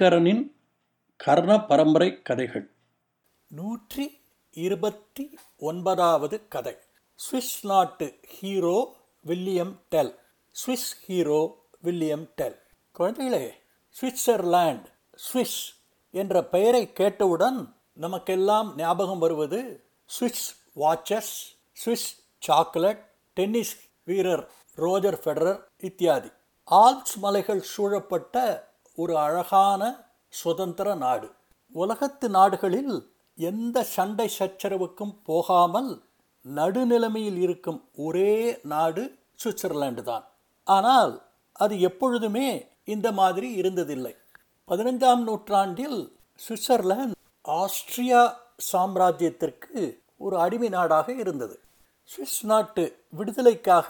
ஐங்கரனின் கர்ண பரம்பரை கதைகள். நூற்றி இருபத்தி ஒன்பதாவது கதை. சுவிஸ் நாட்டு hero William Tell. Swiss hero William Tell. குழந்தைகளே சுவிட்சர்லாண்ட் சுவிஸ் என்ற பெயரை கேட்டவுடன் நமக்கெல்லாம் ஞாபகம் வருவது Swiss watches Swiss chocolate tennis வீரர் ரோஜர் ஃபெடரர் இத்தியாதி. ஆல்ப்ஸ் மலைகள் சூழப்பட்ட ஒரு அழகான சுதந்திர நாடு. உலகத்து நாடுகளில் எந்த சண்டை சச்சரவுக்கும் போகாமல் நடுநிலைமையில் இருக்கும் ஒரே நாடு சுவிட்சர்லாண்டு தான். ஆனால் அது எப்பொழுதுமே இந்த மாதிரி இருந்ததில்லை. பதினைந்தாம் நூற்றாண்டில் சுவிட்சர்லாந்து ஆஸ்திரியா சாம்ராஜ்யத்திற்கு ஒரு அடிமை நாடாக இருந்தது. சுவிஸ் நாட்டு விடுதலைக்காக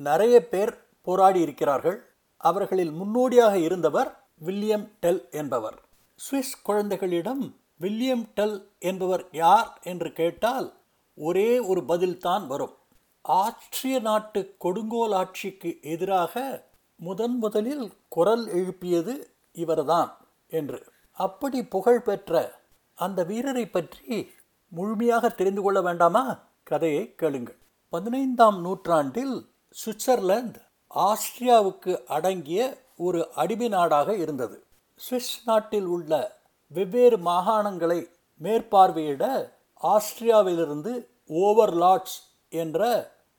நிறைய பேர் போராடி இருக்கிறார்கள் அவர்களில் முன்னோடியாக இருந்தவர் வில்லியம் டெல் என்பவர். சுவிஸ் குழந்தைகளிடம் வில்லியம் டெல் என்பவர் யார் என்று கேட்டால் ஒரே ஒரு பதில்தான் வரும். ஆஸ்திரிய நாட்டு கொடுங்கோல் ஆட்சிக்கு எதிராக முதன் முதலில் குரல் எழுப்பியது இவர்தான் என்று. அப்படி புகழ் பெற்ற அந்த வீரரை பற்றி முழுமையாக தெரிந்து கொள்ள வேண்டாமா? கதையை கேளுங்கள். பதினைந்தாம் நூற்றாண்டில் சுவிட்சர்லாந்து ஆஸ்திரியாவுக்கு அடங்கிய ஒரு அடிமை நாடாக இருந்தது. சுவிஸ் நாட்டில் உள்ள வெவ்வேறு மாகாணங்களை மேற்பார்வையிட ஆஸ்திரியாவிலிருந்து ஓவர்லாட்ஸ் என்ற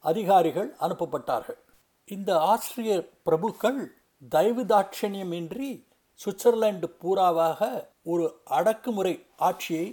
அதிகாரிகள் அனுப்பப்பட்டார்கள். இந்த ஆஸ்திரிய பிரபுக்கள் தயவு தாட்சணியமின்றி சுவிட்சர்லாந்து பூராவாக ஒரு அடக்குமுறை ஆட்சியை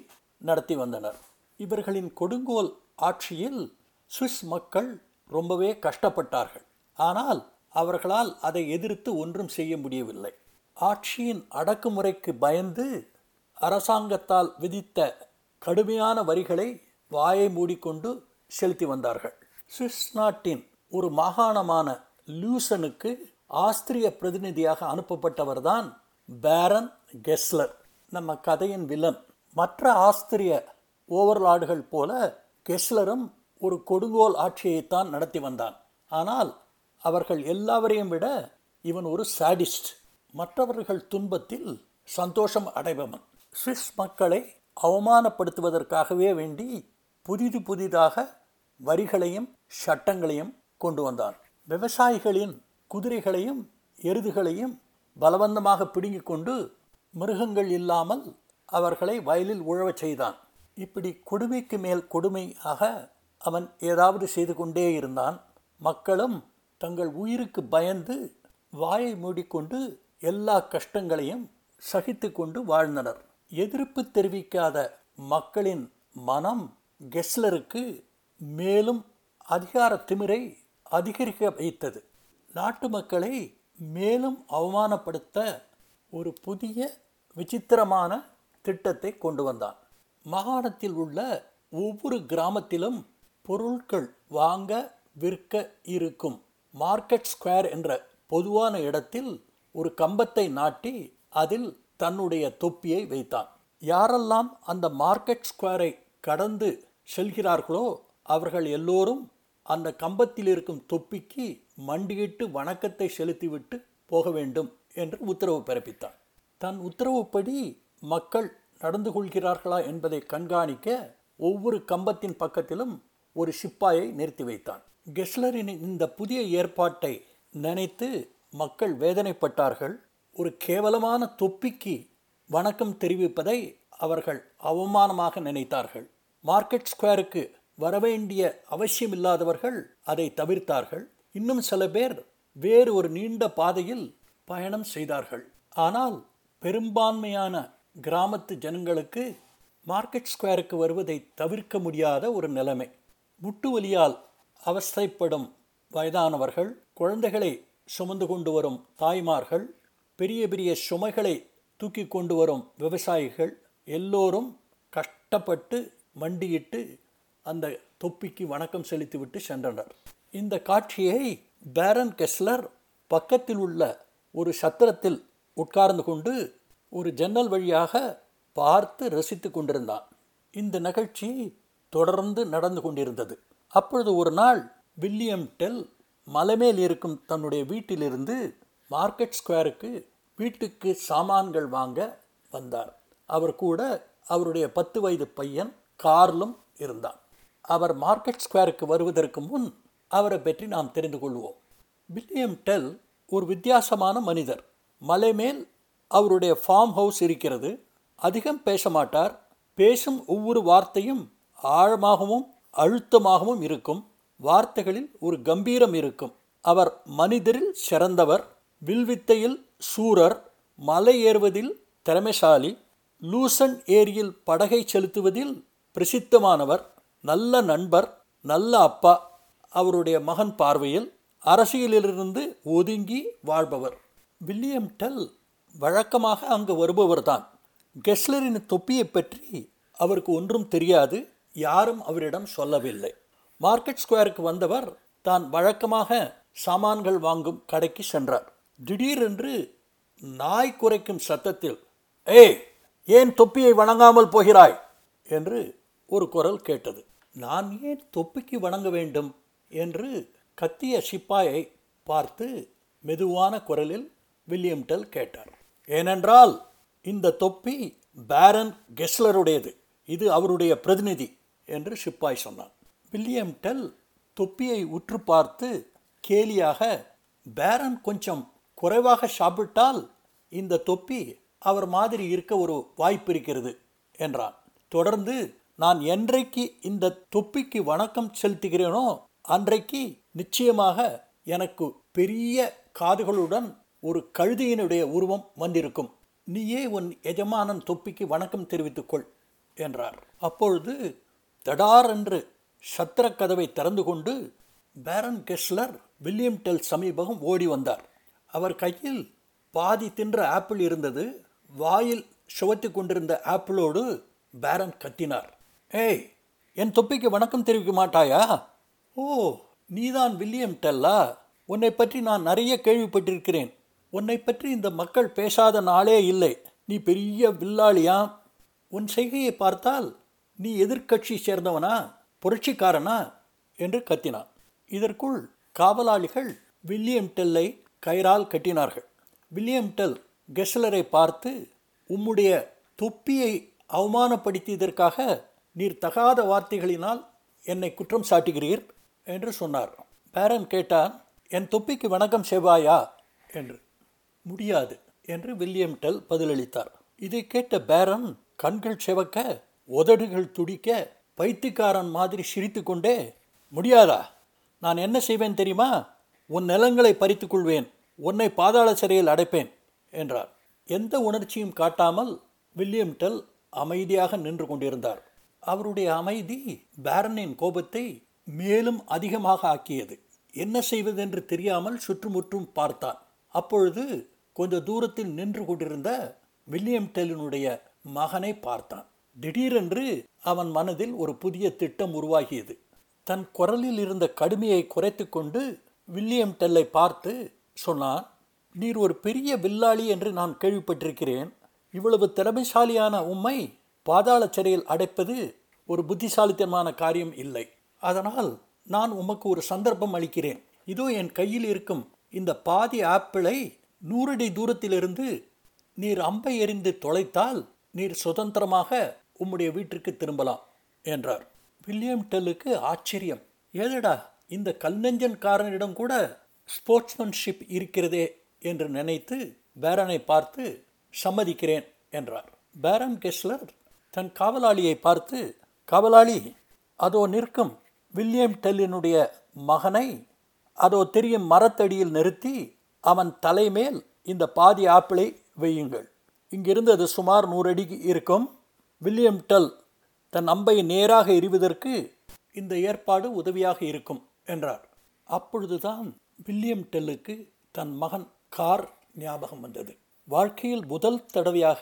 நடத்தி வந்தனர். இவர்களின் கொடுங்கோல் ஆட்சியில் சுவிஸ் மக்கள் ரொம்பவே கஷ்டப்பட்டார்கள். ஆனால் அவர்களால் அதை எதிர்த்து ஒன்றும் செய்ய முடியவில்லை. ஆட்சியின் அடக்குமுறைக்கு பயந்து அரசாங்கத்தால் விதித்த கடுமையான வரிகளை வாயை மூடிக்கொண்டு செலுத்தி வந்தார்கள். சுவிஸ் நாட்டின் ஒரு மாகாணமான லூசனுக்கு ஆஸ்திரிய பிரதிநிதியாக அனுப்பப்பட்டவர்தான் பேரன் கெஸ்லர். நம்ம கதையின் வில்லன். மற்ற ஆஸ்திரிய ஓவர்லாடுகள் போல கெஸ்லரும் ஒரு கொடுங்கோல் ஆட்சியைத்தான் நடத்தி வந்தான். ஆனால் அவர்கள் எல்லாவரையும் விட இவன் ஒரு சாடிஸ்ட் மற்றவர்கள் துன்பத்தில் சந்தோஷம் அடைபவன். சுவிஸ் மக்களை அவமானப்படுத்துவதற்காகவே வேண்டி புதிது புதிதாக வரிகளையும் சட்டங்களையும் கொண்டு வந்தான். விவசாயிகளின் குதிரைகளையும் எருதுகளையும் பலவந்தமாக பிடுங்கிக் கொண்டு மிருகங்கள் இல்லாமல் அவர்களை வயலில் உழவச் செய்தான். இப்படி கொடுமைக்கு மேல் கொடுமையாக அவன் ஏதாவது செய்து கொண்டே இருந்தான். மக்களும் தங்கள் உயிருக்கு பயந்து வாயை மூடிக்கொண்டு எல்லா கஷ்டங்களையும் சகித்து கொண்டு வாழ்ந்தனர். எதிர்ப்பு தெரிவிக்காத மக்களின் மனம் கெஸ்லருக்கு மேலும் அதிகார திமிரை அதிகரிக்க வைத்தது. நாட்டு மக்களை மேலும் அவமானப்படுத்த ஒரு புதிய விசித்திரமான திட்டத்தை கொண்டு வந்தான். மாகாணத்தில் உள்ள ஒவ்வொரு கிராமத்திலும் பொருட்கள் வாங்க விற்க இருக்கும். மார்க்கெட் ஸ்கொயர் என்ற பொதுவான இடத்தில் ஒரு கம்பத்தை நாட்டி அதில் தன்னுடைய தொப்பியை வைத்தான். யாரெல்லாம் அந்த மார்க்கெட் ஸ்கொயரை கடந்து செல்கிறார்களோ அவர்கள் எல்லோரும் அந்த கம்பத்தில் இருக்கும் தொப்பிக்கு மண்டியிட்டு வணக்கத்தை செலுத்திவிட்டு போக வேண்டும் என்று உத்தரவு பிறப்பித்தான் தன் உத்தரவுப்படி மக்கள் நடந்து கொள்கிறார்களா என்பதை கண்காணிக்க ஒவ்வொரு கம்பத்தின் பக்கத்திலும் ஒரு சிப்பாயை நிறுத்தி வைத்தான். கெஸ்லரின் இந்த புதிய ஏற்பாட்டை நினைத்து மக்கள் வேதனைப்பட்டார்கள். ஒரு கேவலமான தொப்பிக்கு வணக்கம் தெரிவிப்பதை அவர்கள் அவமானமாக நினைத்தார்கள். மார்க்கெட் ஸ்கொயருக்கு வரவேண்டிய அவசியமில்லாதவர்கள் அதை தவிர்த்தார்கள். இன்னும் சில பேர் வேறு ஒரு நீண்ட பாதையில் பயணம் செய்தார்கள். ஆனால் பெரும்பான்மையான கிராமத்து ஜனங்களுக்கு மார்க்கெட் ஸ்கொயருக்கு வருவதை தவிர்க்க முடியாத ஒரு நிலைமை. முட்டு வலியால் அவஸ்தைப்படும் வயதானவர்கள் குழந்தைகளை சுமந்து கொண்டு வரும் தாய்மார்கள் பெரிய பெரிய சுமைகளை தூக்கி கொண்டு வரும் விவசாயிகள் எல்லோரும் கஷ்டப்பட்டு மண்டியிட்டு அந்த தொப்பிக்கு வணக்கம் செலுத்திவிட்டு சென்றனர். இந்த காட்சியை பேரன் கெஸ்லர் பக்கத்தில் உள்ள ஒரு சத்திரத்தில் உட்கார்ந்து கொண்டு ஒரு ஜன்னல் வழியாக பார்த்து ரசித்து கொண்டிருந்தான். இந்த நிகழ்ச்சி தொடர்ந்து நடந்து கொண்டிருந்தது. அப்பொழுது ஒரு நாள் வில்லியம் டெல் மலைமேல் இருக்கும் தன்னுடைய வீட்டிலிருந்து மார்க்கெட் ஸ்கொயருக்கு வீட்டுக்கு சாமான்கள் வாங்க வந்தார். அவர் கூட அவருடைய பத்து வயது பையன் கார்லும் இருந்தான். அவர் மார்க்கெட் ஸ்கொயருக்கு வருவதற்கு முன் அவரை பற்றி நாம் தெரிந்து கொள்வோம். வில்லியம் டெல் ஒரு வித்தியாசமான மனிதர். மலை மேல் அவருடைய ஃபார்ம் ஹவுஸ் இருக்கிறது. அதிகம் பேச மாட்டார். பேசும் ஒவ்வொரு வார்த்தையும் ஆழமாகவும் அழுத்தமாகவும் இருக்கும். வார்த்தைகளில் ஒரு கம்பீரம் இருக்கும். அவர் மனிதரில் சிறந்தவர் வில்வித்தையில் சூரர் மலை ஏறுவதில் திறமைசாலி லூசன் ஏரியில் படகை செலுத்துவதில் பிரசித்தமானவர் நல்ல நண்பர் நல்ல அப்பா அவருடைய மகன் பார்வையில் அரசியலிலிருந்து ஒதுங்கி வாழ்பவர். வில்லியம் டெல் வழக்கமாக அங்கு வருபவர்தான். கெஸ்லரின் தொப்பியை பற்றி அவருக்கு ஒன்றும் தெரியாது. யாரும் அவரிடம் சொல்லவில்லை. மார்க்கெட் ஸ்கொயருக்கு வந்தவர் தான் வழக்கமாக சாமான்கள் வாங்கும் கடைக்கு சென்றார். திடீரென்று நாய் குறைக்கும் சத்தத்தில் ஏய் ஏன் தொப்பியை வணங்காமல் போகிறாய்? என்று ஒரு குரல் கேட்டது. நான் ஏன் தொப்பிக்கு வணங்க வேண்டும்? என்று கத்திய சிப்பாயை பார்த்து மெதுவான குரலில் வில்லியம் டெல் கேட்டார். ஏனென்றால் இந்த தொப்பி பேரன் கெஸ்லருடையது. இது அவருடைய பிரதிநிதி. என்று சிப்பாய் சொன்னான். வில்லியம் டெல் தொப்பியை உற்று பார்த்து கேலியாக பேரன் கொஞ்சம் குறைவாக சாப்பிட்டால் இந்த தொப்பி அவர் மாதிரி இருக்க ஒரு வாய்ப்பு இருக்கிறது என்றான். தொடர்ந்து நான் என்றைக்கு இந்த தொப்பிக்கு வணக்கம் செலுத்துகிறேனோ அன்றைக்கு நிச்சயமாக எனக்கு பெரிய காதுகளுடன் ஒரு கழுதியினுடைய உருவம் வந்திருக்கும். நீயே உன் எஜமானன் தொப்பிக்கு வணக்கம் தெரிவித்துக்கொள் என்றார். அப்பொழுது தடார் என்று சத்திர கதவை திறந்து கொண்டு பேரன் கெஸ்லர் வில்லியம் டெல் சமீபகம் ஓடி வந்தார். அவர் கையில் பாதி தின்ற ஆப்பிள் இருந்தது. வாயில் சுவத்தி கொண்டிருந்த ஆப்பிளோடு பேரன் கத்தினார். ஏய் என் தொப்பிக்கு வணக்கம் தெரிவிக்க மாட்டாயா? ஓ நீதான் வில்லியம் டெல்லா உன்னை பற்றி நான் நிறைய கேள்விப்பட்டிருக்கிறேன். உன்னை பற்றி இந்த மக்கள் பேசாத நாளே இல்லை. நீ பெரிய வில்லாளியா உன் செய்கையை பார்த்தால் நீ எதிர்கட்சி சேர்ந்தவனா புரட்சிக்காரனா? என்று கத்தினான். இதற்குள் காவலாளிகள் வில்லியம் டெல்லை கயிறால் கட்டினார்கள். வில்லியம் டெல் கெஸ்லரை பார்த்து உம்முடைய தொப்பியை அவமானப்படுத்தியதற்காக நீர் தகாத வார்த்தைகளினால் என்னை குற்றம் சாட்டுகிறீர் என்று சொன்னார். பேரன் கேட்டான் என் தொப்பிக்கு வணக்கம் செவ்வாயா என்று. முடியாது என்று வில்லியம் டெல் பதிலளித்தார். இதை கேட்ட பேரன் கண்கள் செவக்க உதடுகள் துடிக்க பைத்தியக்காரன் மாதிரி சிரித்து கொண்டே முடியாதா? நான் என்ன செய்வேன் தெரியுமா? உன் நிலங்களை பறித்துக்கொள்வேன் உன்னை பாதாள சிறையில் அடைப்பேன் என்றார். எந்த உணர்ச்சியும் காட்டாமல் வில்லியம் டெல் அமைதியாக நின்று கொண்டிருந்தார். அவருடைய அமைதி பேரனின் கோபத்தை மேலும் அதிகமாக ஆக்கியது. என்ன செய்வதென்று தெரியாமல் சுற்றுமுற்றும் பார்த்தான். அப்பொழுது கொஞ்ச தூரத்தில் நின்று கொண்டிருந்த வில்லியம் டெல்லினுடைய மகனை பார்த்தான். திடீரென்று அவன் மனதில் ஒரு புதிய திட்டம் உருவாகியது. தன் குரலில் இருந்த கடுமையை குறைத்து கொண்டு வில்லியம் டெல்லை பார்த்து சொன்னான் நீர் ஒரு பெரிய வில்லாளி என்று நான் கேள்விப்பட்டிருக்கிறேன். இவ்வளவு திறமைசாலியான உம்மை பாதாள சிறையில் அடைப்பது ஒரு புத்திசாலித்தனமான காரியம் இல்லை. அதனால் நான் உமக்கு ஒரு சந்தர்ப்பம் அளிக்கிறேன். இதோ என் கையில் இருக்கும் இந்த பாதி ஆப்பிளை நூறடி தூரத்திலிருந்து நீர் அம்பை எறிந்து தொலைத்தால் நீர் சுதந்திரமாக உம்முடைய வீட்டிற்கு திரும்பலாம் என்றார். வில்லியம் டெல்லுக்கு ஆச்சரியம். ஏதடா இந்த கல்நெஞ்சன்காரனிடம் கூட ஸ்போர்ட்ஸ்மன்ஷிப் இருக்கிறதே என்று நினைத்து பேரனை பார்த்து சம்மதிக்கிறேன் என்றார். பேரன் கெஸ்லர் தன் காவலாளியை பார்த்து காவலாளி அதோ நிற்கும். வில்லியம் டெல்லினுடைய மகனை அதோ தெரியும் மரத்தடியில் நிறுத்தி அவன் தலைமேல் இந்த பாதி ஆப்பிளை வையுங்கள் இங்கிருந்து அது சுமார் நூறு அடி இருக்கும். வில்லியம் டெல் தன் அம்பை நேராக எறிவதற்கு இந்த ஏற்பாடு உதவியாக இருக்கும் என்றார். அப்பொழுதுதான் வில்லியம் டெல்லுக்கு தன் மகன் கார் ஞாபகம் வந்தது. வாழ்க்கையில் முதல் தடவையாக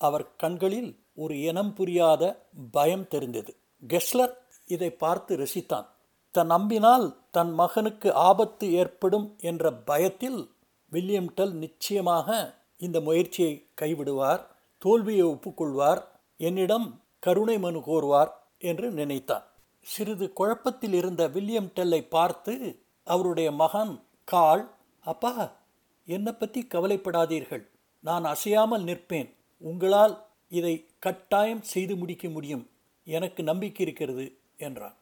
அவர் கண்களில் ஒரு இனம் புரியாத பயம் தெரிந்தது. கெஸ்லர் இதை பார்த்து ரசித்தான். தன் அம்பினால் தன் மகனுக்கு ஆபத்து ஏற்படும் என்ற பயத்தில் வில்லியம் டெல் நிச்சயமாக இந்த முயற்சியை கைவிடுவார் தோல்வியை ஒப்புக்கொள்வார் என்னிடம் கருணை மனு கோருவார் என்று நினைத்தான். சிறிது குழப்பத்தில் இருந்த வில்லியம் டெல்லை பார்த்து அவருடைய மகன் கால் அப்பா என்னை பற்றி கவலைப்படாதீர்கள். நான் அசையாமல் நிற்பேன். உங்களால் இதை கட்டாயம் செய்து முடிக்க முடியும். எனக்கு நம்பிக்கை இருக்கிறது என்றான்.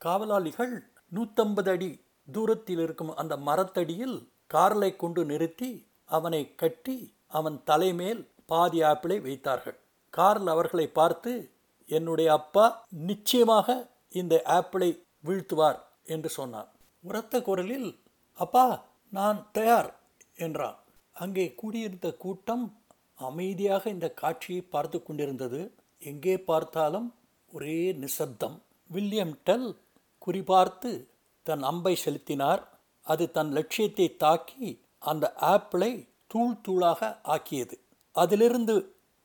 காவலாளிகள் நூற்றம்பது அடி தூரத்தில் இருக்கும் அந்த மரத்தடியில் கார்லை கொண்டு நிறுத்தி அவனை கட்டி அவன் தலைமேல் பாதி ஆப்பிளை வைத்தார்கள். கார்ல் அவர்களை பார்த்து என்னுடைய அப்பா நிச்சயமாக இந்த ஆப்பிளை வீழ்த்துவார் என்று சொன்னான் உரத்த குரலில் அப்பா நான் தயார் என்றான். அங்கே கூடியிருந்த கூட்டம் அமைதியாக இந்த காட்சியை பார்த்து கொண்டிருந்தது. எங்கே பார்த்தாலும் ஒரே நிசப்தம். வில்லியம் டெல் குறிபார்த்து தன் அம்பை செலுத்தினார். அது தன் லட்சியத்தை தாக்கி அந்த ஆப்பிளை தூள் தூளாக ஆக்கியது. அதிலிருந்து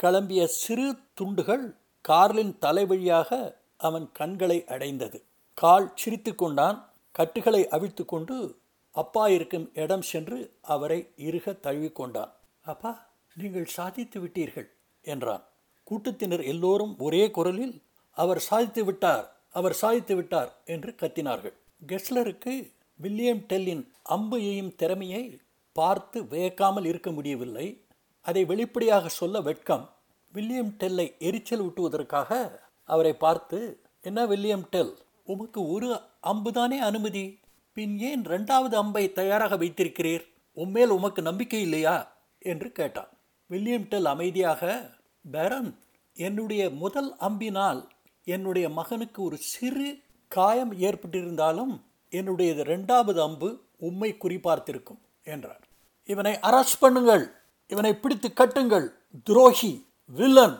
கிளம்பிய சிறு துண்டுகள் கார்லின் தலை வழியாக அவன் கண்களை அடைந்தது. கால் சிரித்து கொண்டான். கட்டுகளை அவிழ்த்து கொண்டு அப்பா இருக்கும் இடம் சென்று அவரை இறுக தழுவிக்கொண்டான் அப்பா நீங்கள் சாதித்து விட்டீர்கள் என்றான். கூட்டத்தினர் எல்லோரும் ஒரே குரலில் அவர் சாதித்து விட்டார் அவர் சாதித்து விட்டார் என்று கத்தினார்கள். கெஸ்லருக்கு வில்லியம் டெல்லின் அம்பு எய்யும் திறமையை பார்த்து வியக்காமல் இருக்க முடியவில்லை. அதை வெளிப்படையாக சொல்ல வெட்கம். வில்லியம் டெல்லை எரிச்சல் ஊட்டுவதற்காக அவரை பார்த்து என்ன வில்லியம் டெல் உமக்கு ஒரு அம்புதானே அனுமதி? பின் ஏன் ரெண்டாவது அம்பை தயாராக வைத்திருக்கிறீர்? உம்மேல் உமக்கு நம்பிக்கை இல்லையா? என்று கேட்டான். வில்லியம் டெல் அமைதியாக பேரன் என்னுடைய முதல் அம்பினால் என்னுடைய மகனுக்கு ஒரு சிறு காயம் ஏற்பட்டிருந்தாலும் என்னுடைய இரண்டாவது அம்பு உம்மை குறிப்பார்த்திருக்கும் என்றார். இவனை அரஸ்ட் பண்ணுங்கள். இவனை பிடித்து கட்டுங்கள். துரோகி வில்லன்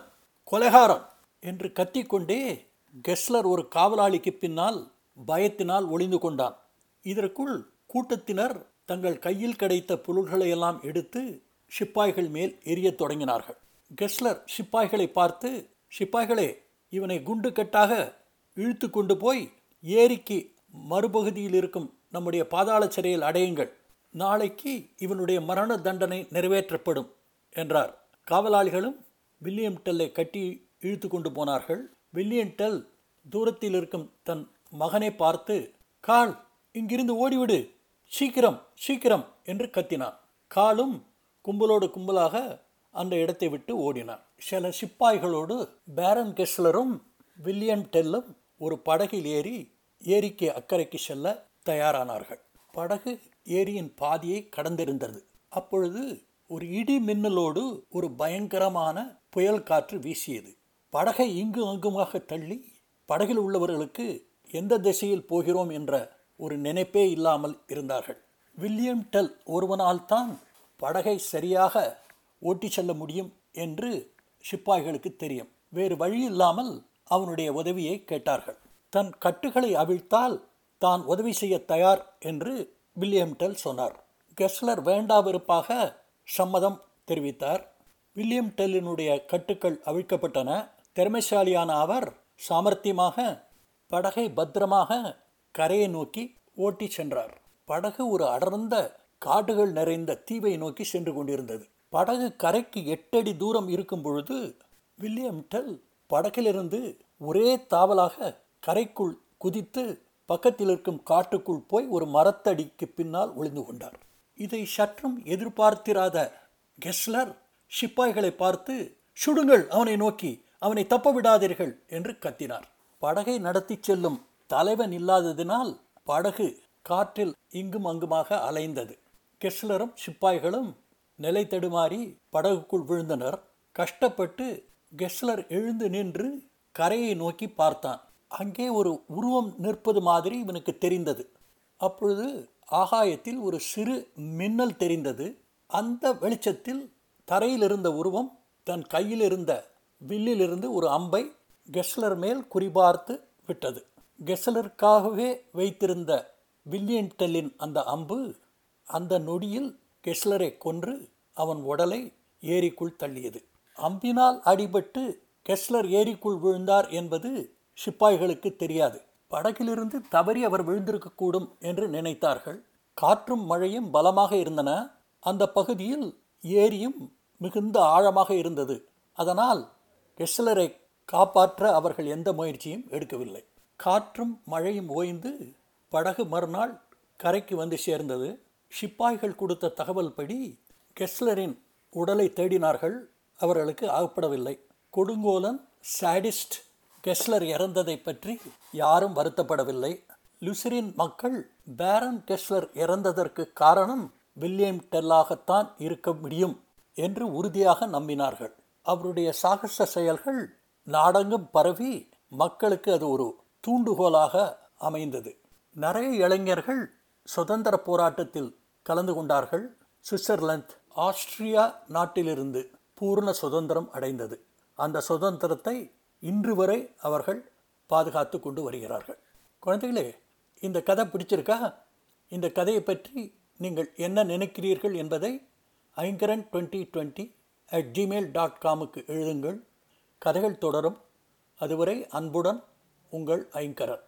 கொலைகாரம் என்று கத்திக்கொண்டே கெஸ்லர் ஒரு காவலாளிக்கு பின்னால் பயத்தினால் ஒளிந்து கொண்டான். இதற்குள் கூட்டத்தினர் தங்கள் கையில் கிடைத்த பொருள்களை எல்லாம் எடுத்து சிப்பாய்கள் மேல் எரியத் தொடங்கினார்கள். கெஸ்லர் சிப்பாய்களை பார்த்து சிப்பாய்களே இவனை குண்டு கட்டாக இழுத்து கொண்டு போய் ஏரிக்கு மறுபகுதியில் இருக்கும் நம்முடைய பாதாள சிறையில் அடையுங்கள். நாளைக்கு இவனுடைய மரண தண்டனை நிறைவேற்றப்படும் என்றார். காவலாளிகளும் வில்லியம் டெல்லை கட்டி இழுத்து கொண்டு போனார்கள். வில்லியம் டெல் தூரத்தில் இருக்கும் தன் மகனை பார்த்து கால் இங்கிருந்து ஓடிவிடு. சீக்கிரம் சீக்கிரம் என்று கத்தினான். காலும் கும்பலோடு கும்பலாக அந்த இடத்தை விட்டு ஓடினான். சில சிப்பாய்களோடு பேரன் கெஸ்லரும் வில்லியம் டெல்லும் ஒரு படகில் ஏறி ஏரிக்கு அக்கறைக்கு செல்ல தயாரானார்கள். படகு ஏரியின் பாதியை கடந்திருந்தது. அப்பொழுது ஒரு இடி மின்னலோடு ஒரு பயங்கரமான புயல் காற்று வீசியது. படகை இங்கு அங்குமாக தள்ளி படகில் உள்ளவர்களுக்கு எந்த திசையில் போகிறோம் என்ற ஒரு நினைப்பே இல்லாமல் இருந்தார்கள். வில்லியம் டெல் ஒருவனால் தான் படகை சரியாக ஓட்டி செல்ல முடியும் என்று சிப்பாய்களுக்கு தெரியும். வேறு வழி இல்லாமல் அவனுடைய உதவியை கேட்டார்கள். தன் கட்டுகளை அவிழ்த்தால் தான் உதவி செய்ய தயார் என்று வில்லியம் டெல் சொன்னார். கெஸ்லர் வேண்டாவிருப்பாக சம்மதம் தெரிவித்தார். வில்லியம் டெல்லினுடைய கட்டுக்கள் அவிழ்க்கப்பட்டன. திறமைசாலியான அவர் சாமர்த்தியமாக படகை பத்திரமாக கரையை நோக்கி ஓட்டி சென்றார். படகு ஒரு அடர்ந்த காடுகள் நிறைந்த தீவை நோக்கி சென்று கொண்டிருந்தது. படகு கரைக்கு எட்டடி தூரம் இருக்கும் பொழுது வில்லியம் டெல் படகிலிருந்து ஒரே தாவலாக கரைக்குள் குதித்து பக்கத்தில் இருக்கும் காட்டுக்குள் போய் ஒரு மரத்தடிக்கு பின்னால் ஒளிந்து கொண்டார். இதை சற்றும் எதிர்பார்த்திராத கெஸ்லர் சிப்பாய்களை பார்த்து சுடுங்கள் அவனை நோக்கி அவனை தப்ப விடாதீர்கள் என்று கத்தினார். படகை நடத்தி செல்லும் தலைவன் இல்லாததினால் படகு காற்றில் இங்கும் அங்குமாக அலைந்தது. கெஸ்லரும் சிப்பாய்களும் நிலை தடுமாறி படகுக்குள் விழுந்தனர். கஷ்டப்பட்டு கெஸ்லர் எழுந்து நின்று கரையை நோக்கி பார்த்தான். அங்கே ஒரு உருவம் நிற்பது மாதிரி இவனுக்கு தெரிந்தது. அப்பொழுது ஆகாயத்தில் ஒரு சிறு மின்னல் தெரிந்தது. அந்த வெளிச்சத்தில் தரையில் இருந்த உருவம் தன் கையில் இருந்த வில்லிலிருந்து ஒரு அம்பை கெஸ்லர் மேல் குறிபார்த்து விட்டது. கெஸ்லருக்காகவே வைத்திருந்த வில்லியன் டெல்லின் அந்த அம்பு அந்த நொடியில் கெஸ்லரை கொன்று அவன் உடலை ஏரிக்குள் தள்ளியது. அம்பினால் அடிபட்டு கெஸ்லர் ஏரிக்குள் விழுந்தார் என்பது சிப்பாய்களுக்கு தெரியாது. படகிலிருந்து தவறி அவர் விழுந்திருக்கக்கூடும் என்று நினைத்தார்கள். காற்றும் மழையும் பலமாக இருந்தன. அந்த பகுதியில் ஏரியும் மிகுந்த ஆழமாக இருந்தது. அதனால் கெஸ்லரை காப்பாற்ற அவர்கள் எந்த முயற்சியும் எடுக்கவில்லை. காற்றும் மழையும் ஓய்ந்து படகு மறுநாள் கரைக்கு வந்து சேர்ந்தது. சிப்பாய்கள் கொடுத்த தகவல் படி கெஸ்லரின் உடலை தேடினார்கள். அவர்களுக்கு ஆகப்படவில்லை. கொடுங்கோலன் சாடிஸ்ட் கெஸ்லர் இறந்ததை பற்றி யாரும் வருத்தப்படவில்லை. லுசிரின் மக்கள் பேரன் கெஸ்லர் இறந்ததற்கு காரணம் வில்லியம் டெல்லாகத்தான் இருக்க முடியும் என்று உறுதியாக நம்பினார்கள். அவருடைய சாகச செயல்கள் நாடெங்கும் பரவி மக்களுக்கு அது ஒரு தூண்டுகோலாக அமைந்தது. நிறைய இளைஞர்கள் சுதந்திர போராட்டத்தில் கலந்து கொண்டார்கள். சுவிட்சர்லாந்து ஆஸ்திரியா நாட்டிலிருந்து பூர்ண சுதந்திரம் அடைந்தது. அந்த சுதந்திரத்தை இன்று வரை அவர்கள் பாதுகாத்து கொண்டு வருகிறார்கள். குழந்தைகளே இந்த கதை பிடிச்சிருக்கா? இந்த கதையை பற்றி நீங்கள் என்ன நினைக்கிறீர்கள் என்பதை Aingaran twenty twenty at gmail dot காமுக்கு எழுதுங்கள். கதைகள் தொடரும். அதுவரை அன்புடன் உங்கள் ஐங்கரன்.